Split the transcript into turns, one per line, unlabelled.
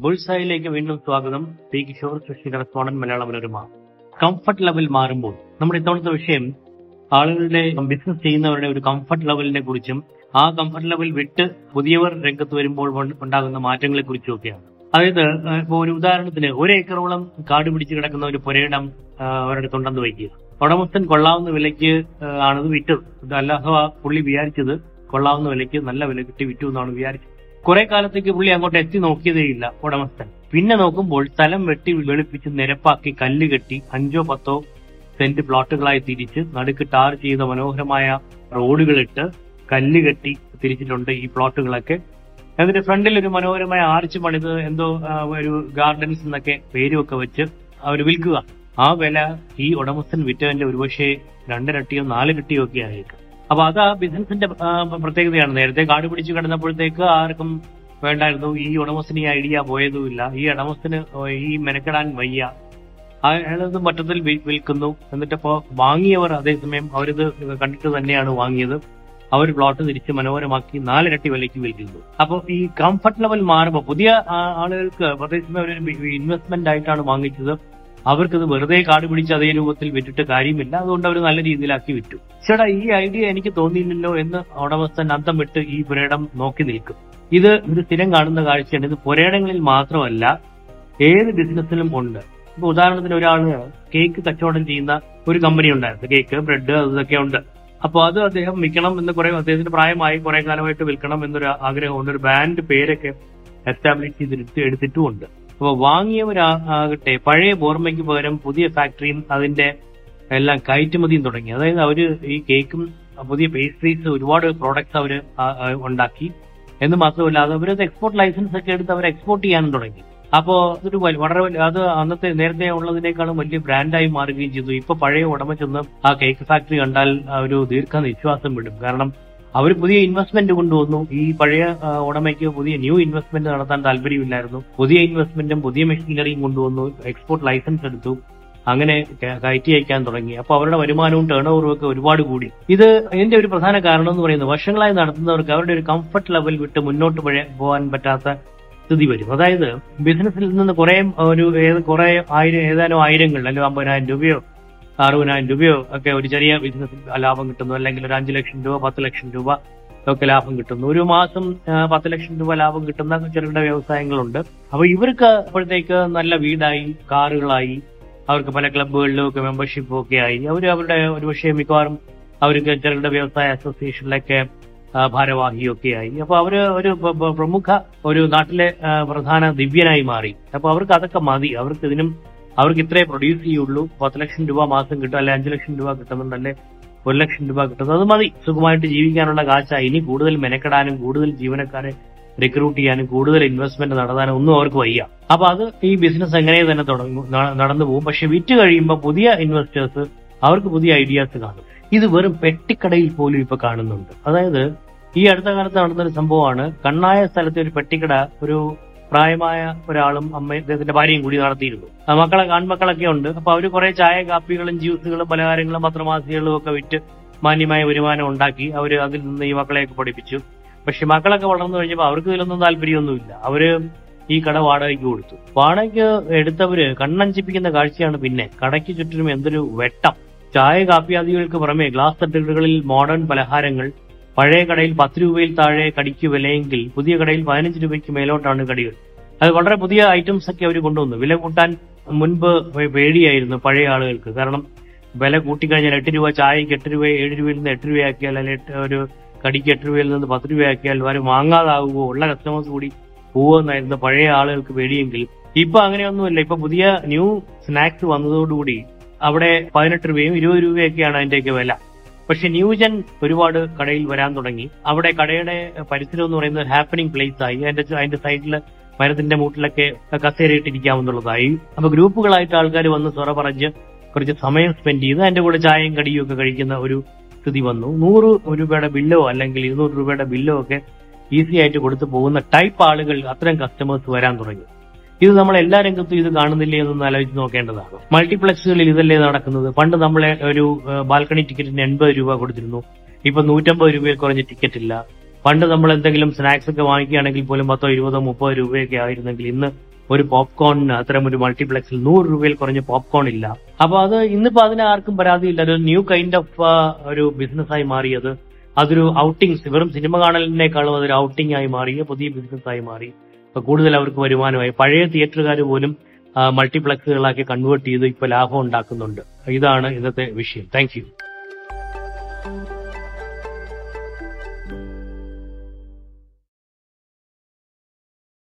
ബുൾസായിലേക്ക് വീണ്ടും സ്വാഗതം. പി. കിഷോർ സൃഷ്ടി correspondent Malayala Manorama. Comfort level മാറുമ്പോൾ നമ്മുടെ ഇത്തവണത്തെ വിഷയം ആളുകളുടെ ബിസിനസ് ചെയ്യുന്നവരുടെ ഒരു കംഫർട്ട് ലെവലിനെ കുറിച്ചും ആ കംഫർട്ട് ലെവൽ വിട്ട് പുതിയവർ രംഗത്ത് വരുമ്പോൾ ഉണ്ടാകുന്ന മാറ്റങ്ങളെ കുറിച്ചും ഒക്കെയാണ് അതായത് ഇപ്പൊ ഒരു ഉദാഹരണത്തിന് ഒരു ഏക്കറോളം കാട് പിടിച്ച് കിടക്കുന്ന ഒരു പുരയിടം അവരുടെ തൊണ്ടെന്ന് വയ്ക്കുക. ഉടമസ്ഥൻ കൊള്ളാവുന്ന വിലയ്ക്ക് ആണത് വിറ്റത് അല്ലാഹ പുള്ളി വിചാരിച്ചത് കൊള്ളാവുന്ന വിലയ്ക്ക് നല്ല വില കിട്ടി വിറ്റു എന്നാണ് വിചാരിച്ചത്. കുറെ കാലത്തേക്ക് പുള്ളി അങ്ങോട്ട് എത്തി നോക്കിയതേയില്ല ഉടമസ്ഥൻ. പിന്നെ നോക്കുമ്പോൾ സ്ഥലം വെട്ടി വെളുപ്പിച്ച് നിരപ്പാക്കി കല്ല് കെട്ടി അഞ്ചോ പത്തോ സെന്റ് പ്ലോട്ടുകളായി തിരിച്ച് നടുക്ക് ടാർ ചെയ്ത മനോഹരമായ റോഡുകളിട്ട് കല്ല് കെട്ടി തിരിച്ചിട്ടുണ്ട് ഈ പ്ലോട്ടുകളൊക്കെ. അതിന്റെ ഫ്രണ്ടിൽ ഒരു മനോഹരമായ ആർച്ച് പണിത് എന്തോ ഒരു ഗാർഡൻസ് എന്നൊക്കെ പേരുമൊക്കെ വെച്ച് അവർ വിൽക്കുക. ആ വില ഈ ഉടമസ്ഥൻ വിറ്റവന്റെ ഒരുപക്ഷെ രണ്ടിരട്ടിയോ നാലിരട്ടിയോ ഒക്കെ ആയേക്കാം. അപ്പൊ അത് ആ ബിസിനസിന്റെ പ്രത്യേകതയാണ്. നേരത്തെ കാട് പിടിച്ചു കിടന്നപ്പോഴത്തേക്ക് ആർക്കും വേണ്ടായിരുന്നു. ഈ ഉടമസ്ഥന് ഈ ഐഡിയ പോയതുമില്ല. ഈ ഉടമസ്ഥന് ഈ മെനക്കെടാൻ വയ്യ. അയാളത് മറ്റത്തിൽ വിൽക്കുന്നു. എന്നിട്ടപ്പോ വാങ്ങിയവർ അതേസമയം അവരിത് കണ്ടിട്ട് തന്നെയാണ് വാങ്ങിയത്. അവർ പ്ലോട്ട് തിരിച്ച് മനോഹരമാക്കി നാലിരട്ടി വിലയ്ക്ക് വിൽക്കുന്നു. അപ്പോൾ ഈ കംഫർട്ട് ലെവൽ മാറുമ്പോൾ പുതിയ ആളുകൾക്ക് പ്രത്യേകിച്ച് അവർ ഇൻവെസ്റ്റ്മെന്റ് ആയിട്ടാണ് വാങ്ങിച്ചത്. അവർക്കത് വെറുതെ കാട് പിടിച്ച് അതേ രൂപത്തിൽ വിറ്റിട്ട് കാര്യമില്ല. അതുകൊണ്ട് അവർ നല്ല രീതിയിലാക്കി വിറ്റു. ചേട്ടാ ഈ ഐഡിയ എനിക്ക് തോന്നിയില്ലല്ലോ എന്ന് ഉടമസ്ഥൻ അന്തം വിട്ട് ഈ പുരയിടം നോക്കി നിൽക്കും. ഇത് ഒരു സ്ഥിരം കാണുന്ന കാഴ്ചയാണ്. ഇത് പുരയിടങ്ങളിൽ മാത്രമല്ല ഏത് ബിസിനസ്സിലും ഉണ്ട്. ഇപ്പൊ ഉദാഹരണത്തിന് ഒരാൾ കേക്ക് കച്ചവടം ചെയ്യുന്ന ഒരു കമ്പനി ഉണ്ടായിരുന്നു. കേക്ക് ബ്രെഡ് അതൊക്കെ ഉണ്ട്. അപ്പൊ അത് അദ്ദേഹം വിൽക്കണം എന്ന് കുറെ അദ്ദേഹത്തിന്റെ പ്രായമായി കുറെ കാലമായിട്ട് വിൽക്കണം എന്നൊരു ആഗ്രഹമുണ്ട്. ഒരു ബാൻഡ് പേരൊക്കെ എസ്റ്റാബ്ലിഷ് ചെയ്തിട്ട് എടുത്തിട്ടുമുണ്ട്. അപ്പൊ വാങ്ങിയവരാകട്ടെ പഴയ ബോർമയ്ക്ക് പകരം പുതിയ ഫാക്ടറിയും അതിന്റെ എല്ലാം കയറ്റുമതിയും തുടങ്ങി. അതായത് അവർ ഈ കേക്കും പുതിയ പേസ്ട്രീസ് ഒരുപാട് പ്രോഡക്ട്സ് ആ ഉണ്ടാക്കി. എന്ന് മാത്രമല്ല അത് അവരത് എക്സ്പോർട്ട് ലൈസൻസ് ഒക്കെ എടുത്ത് അവർ എക്സ്പോർട്ട് ചെയ്യാനും തുടങ്ങി. അപ്പോ അതൊരു വളരെ അത് അന്നത്തെ നേരത്തെ ഉള്ളതിനേക്കാളും വലിയ ബ്രാൻഡായി മാറുകയും ചെയ്തു. ഇപ്പൊ പഴയ ഉടമ ചെന്ന് ആ കേക്ക് ഫാക്ടറി കണ്ടാൽ ഒരു ദീർഘ നിശ്വാസം വിടും. കാരണം അവർ പുതിയ ഇൻവെസ്റ്റ്മെന്റ് കൊണ്ടുവന്നു. ഈ പഴയ ഉടമയ്ക്ക് പുതിയ ന്യൂ ഇൻവെസ്റ്റ്മെന്റ് നടത്താൻ താല്പര്യമില്ലായിരുന്നു. പുതിയ ഇൻവെസ്റ്റ്മെന്റും പുതിയ മെഷീനറിയും കൊണ്ടുവന്നു. എക്സ്പോർട്ട് ലൈസൻസ് എടുത്തു. അങ്ങനെ കയറ്റി അയക്കാൻ തുടങ്ങി. അപ്പൊ അവരുടെ വരുമാനവും ടേൺ ഓവറും ഒക്കെ ഒരുപാട് കൂടി. ഇത് ഇതിന്റെ ഒരു പ്രധാന കാരണം എന്ന് പറയുന്നത് വർഷങ്ങളായി നടത്തുന്നവർക്ക് അവരുടെ ഒരു കംഫർട്ട് ലെവൽ വിട്ട് മുന്നോട്ട് പോകാൻ പറ്റാത്ത സ്ഥിതി വരും. അതായത് ബിസിനസ്സിൽ നിന്ന് കുറെ ഒരു കുറെ ആയിരം ഏതാനും ആയിരങ്ങൾ അല്ലെങ്കിൽ അമ്പതിനായിരം രൂപയോ അറുപതിനായിരം രൂപയോ ഒക്കെ ഒരു ചെറിയ ബിസിനസ് ലാഭം കിട്ടുന്നു. അല്ലെങ്കിൽ ഒരു അഞ്ചു ലക്ഷം രൂപ പത്ത് ലക്ഷം രൂപ ഒക്കെ ലാഭം കിട്ടുന്നു. ഒരു മാസം പത്ത് ലക്ഷം രൂപ ലാഭം കിട്ടുന്ന ചെറുകിട വ്യവസായങ്ങളുണ്ട്. അപ്പൊ ഇവർക്ക് അപ്പോഴത്തേക്ക് നല്ല വീടായി കാറുകളായി അവർക്ക് പല ക്ലബ്ബുകളിലും ഒക്കെ മെമ്പർഷിപ്പ് ഒക്കെ ആയി. അവർ അവരുടെ ഒരു പക്ഷേ മിക്കവാറും അവർക്ക് ചെറുകിട വ്യവസായ അസോസിയേഷനിലൊക്കെ ഭാരവാഹിയൊക്കെ ആയി. അപ്പൊ അവർ ഒരു പ്ര- പ്ര- പ്രമുഖ ഒരു നാട്ടിലെ പ്രധാന ദിവ്യനായി മാറി. അപ്പൊ അവർക്ക് അതൊക്കെ മതി. അവർക്ക് ഇതിനും അവർക്ക് ഇത്രേ പ്രൊഡ്യൂസ് ചെയ്യുള്ളൂ. പത്ത് ലക്ഷം രൂപ മാസം കിട്ടും അല്ലെ അഞ്ചു ലക്ഷം രൂപ കിട്ടുന്നുണ്ടല്ലേ ഒരു ലക്ഷം രൂപ കിട്ടുന്നത്. അത് മതി. സുഖമായിട്ട് ജീവിക്കാനുള്ള കാശാ. ഇനി കൂടുതൽ മെനക്കെടാനും കൂടുതൽ ജീവനക്കാരെ റിക്രൂട്ട് ചെയ്യാനും കൂടുതൽ ഇൻവെസ്റ്റ്മെന്റ് നടത്താനും ഒന്നും അവർക്ക് വയ്യ. അപ്പൊ അത് ഈ ബിസിനസ് എങ്ങനെ തന്നെ തുടങ്ങും നടന്നു പോകും. പക്ഷെ വിറ്റ് കഴിയുമ്പോൾ പുതിയ ഇൻവെസ്റ്റേഴ്സ് അവർക്ക് പുതിയ ഐഡിയാസ് കാണും. ഇത് വെറും പെട്ടിക്കടയിൽ പോലും ഇപ്പൊ കാണുന്നുണ്ട്. അതായത് ഈ അടുത്ത കാലത്ത് നടന്നൊരു സംഭവമാണ്. കണ്ണായ സ്ഥലത്തെ ഒരു പെട്ടിക്കട ഒരു പ്രായമായ ഒരാളും അമ്മ അദ്ദേഹത്തിന്റെ ഭാര്യയും കൂടി നടത്തിയിരുന്നു. മക്കളെ ആൺമക്കളൊക്കെ ഉണ്ട്. അപ്പൊ അവർ കുറെ ചായ കാപ്പികളും ജ്യൂസുകളും പലഹാരങ്ങളും പത്രമാസികകളും ഒക്കെ വിറ്റ് മാന്യമായ വരുമാനം ഉണ്ടാക്കി അവർ അതിൽ നിന്ന് ഈ മക്കളെയൊക്കെ പഠിപ്പിച്ചു. പക്ഷെ മക്കളൊക്കെ വളർന്നു കഴിഞ്ഞപ്പോൾ അവർക്ക് ഇതിലൊന്നും താല്പര്യമൊന്നുമില്ല. അവർ ഈ കട വാടകയ്ക്ക് കൊടുത്തു. വാടകയ്ക്ക് എടുത്തവര് കണ്ണഞ്ചിപ്പിക്കുന്ന കാഴ്ചയാണ് പിന്നെ. കടയ്ക്ക് ചുറ്റിനും എന്തൊരു വെട്ടം. ചായ കാപ്പിയാദികൾക്ക് പുറമെ ഗ്ലാസ് തട്ടുകളിൽ മോഡേൺ പലഹാരങ്ങൾ പഴയ കടയിൽ പത്ത് രൂപയിൽ താഴെ കടിക്ക് വിലയെങ്കിൽ പുതിയ കടയിൽ പതിനഞ്ച് രൂപയ്ക്ക് മേലോട്ടാണ് കടികൾ. അത് വളരെ പുതിയ ഐറ്റംസ് ഒക്കെ അവർ കൊണ്ടുവന്നു. വില കൂട്ടാൻ മുൻപ് പേടിയായിരുന്നു പഴയ ആളുകൾക്ക്. കാരണം വില കൂട്ടിക്കഴിഞ്ഞാൽ എട്ട് രൂപ ചായക്ക് എട്ട് രൂപ ഏഴ് രൂപയിൽ നിന്ന് എട്ട് രൂപയാക്കിയാൽ അല്ലെങ്കിൽ ഒരു കടിക്ക് എട്ട് രൂപയിൽ നിന്ന് പത്ത് രൂപയാക്കിയാൽ വരെ വാങ്ങാതാവുകയോ ഉള്ള കസ്റ്റമേഴ്സ് കൂടി പോവുമെന്നായിരുന്നു പഴയ ആളുകൾക്ക് പേടിയെങ്കിൽ. ഇപ്പൊ അങ്ങനെയൊന്നുമില്ല. ഇപ്പൊ പുതിയ ന്യൂ സ്നാക്സ് വന്നതോടുകൂടി അവിടെ പതിനെട്ട് രൂപയും ഇരുപത് രൂപയൊക്കെയാണ് അതിന്റെയൊക്കെ വില. പക്ഷെ ന്യൂജൻ ഒരുപാട് കടയിൽ വരാൻ തുടങ്ങി. അവിടെ കടയുടെ പരിസരം എന്ന് പറയുന്നത് ഹാപ്പനിങ് പ്ലേസ് ആയി. അതിന്റെ അതിന്റെ സൈഡിൽ മരത്തിന്റെ മൂട്ടിലൊക്കെ കസേരയിട്ടിരിക്കാമെന്നുള്ളതായി. അപ്പൊ ഗ്രൂപ്പുകളായിട്ട് ആൾക്കാർ വന്ന് സ്വറ പറഞ്ഞ് കുറച്ച് സമയം സ്പെൻഡ് ചെയ്ത് അതിന്റെ കൂടെ ചായയും കടിയും ഒക്കെ കഴിക്കുന്ന ഒരു സ്ഥിതി വന്നു. നൂറ് രൂപയുടെ ബില്ലോ അല്ലെങ്കിൽ ഇരുന്നൂറ് രൂപയുടെ ബില്ലോ ഒക്കെ ഈസി ആയിട്ട് കൊടുത്തു പോകുന്ന ടൈപ്പ് ആളുകൾ അത്തരം കസ്റ്റമേഴ്സ് വരാൻ തുടങ്ങി. ഇത് നമ്മൾ എല്ലാ രംഗത്തും ഇത് കാണുന്നില്ലേ എന്നൊന്ന് ആലോചിച്ച് നോക്കേണ്ടതാണ്. മൾട്ടിപ്ലക്സുകളിൽ ഇതല്ലേ നടക്കുന്നത്? പണ്ട് നമ്മൾ ഒരു ബാൽക്കണി ടിക്കറ്റിന് എൺപത് രൂപ കൊടുത്തിരുന്നു. ഇപ്പൊ നൂറ്റമ്പത് രൂപയിൽ കുറഞ്ഞ ടിക്കറ്റ് ഇല്ല പണ്ട് നമ്മൾ എന്തെങ്കിലും സ്നാക്സ് ഒക്കെ വാങ്ങിക്കുകയാണെങ്കിൽ പോലും പത്തോ ഇരുപതോ മുപ്പതോ രൂപയൊക്കെ ആയിരുന്നെങ്കിൽ ഇന്ന് ഒരു പോപ്കോണിന് അത്തരം ഒരു മൾട്ടിപ്ലക്സിൽ നൂറ് രൂപയിൽ കുറഞ്ഞ പോപ്കോൺ ഇല്ല. അപ്പൊ അത് ഇന്നിപ്പോ അതിന് ആർക്കും പരാതിയില്ല. ഒരു ന്യൂ കൈൻഡ് ഓഫ് ഒരു ബിസിനസ്സായി മാറിയത് അതൊരു ഔട്ടിംഗ് വെറും സിനിമ കാണലിനേക്കാളും അതൊരു ഔട്ടിംഗ് ആയി മാറി പുതിയ ബിസിനസ് ആയി മാറി. ഇപ്പൊ കൂടുതൽ അവർക്ക് വരുമാനമായി പഴയ തിയേറ്ററുകാർ പോലും മൾട്ടിപ്ലക്സുകളാക്കി കൺവേർട്ട് ചെയ്ത് ഇപ്പൊ ലാഭം ഉണ്ടാക്കുന്നുണ്ട്. ഇതാണ് ഇന്നത്തെ വിഷയം. താങ്ക്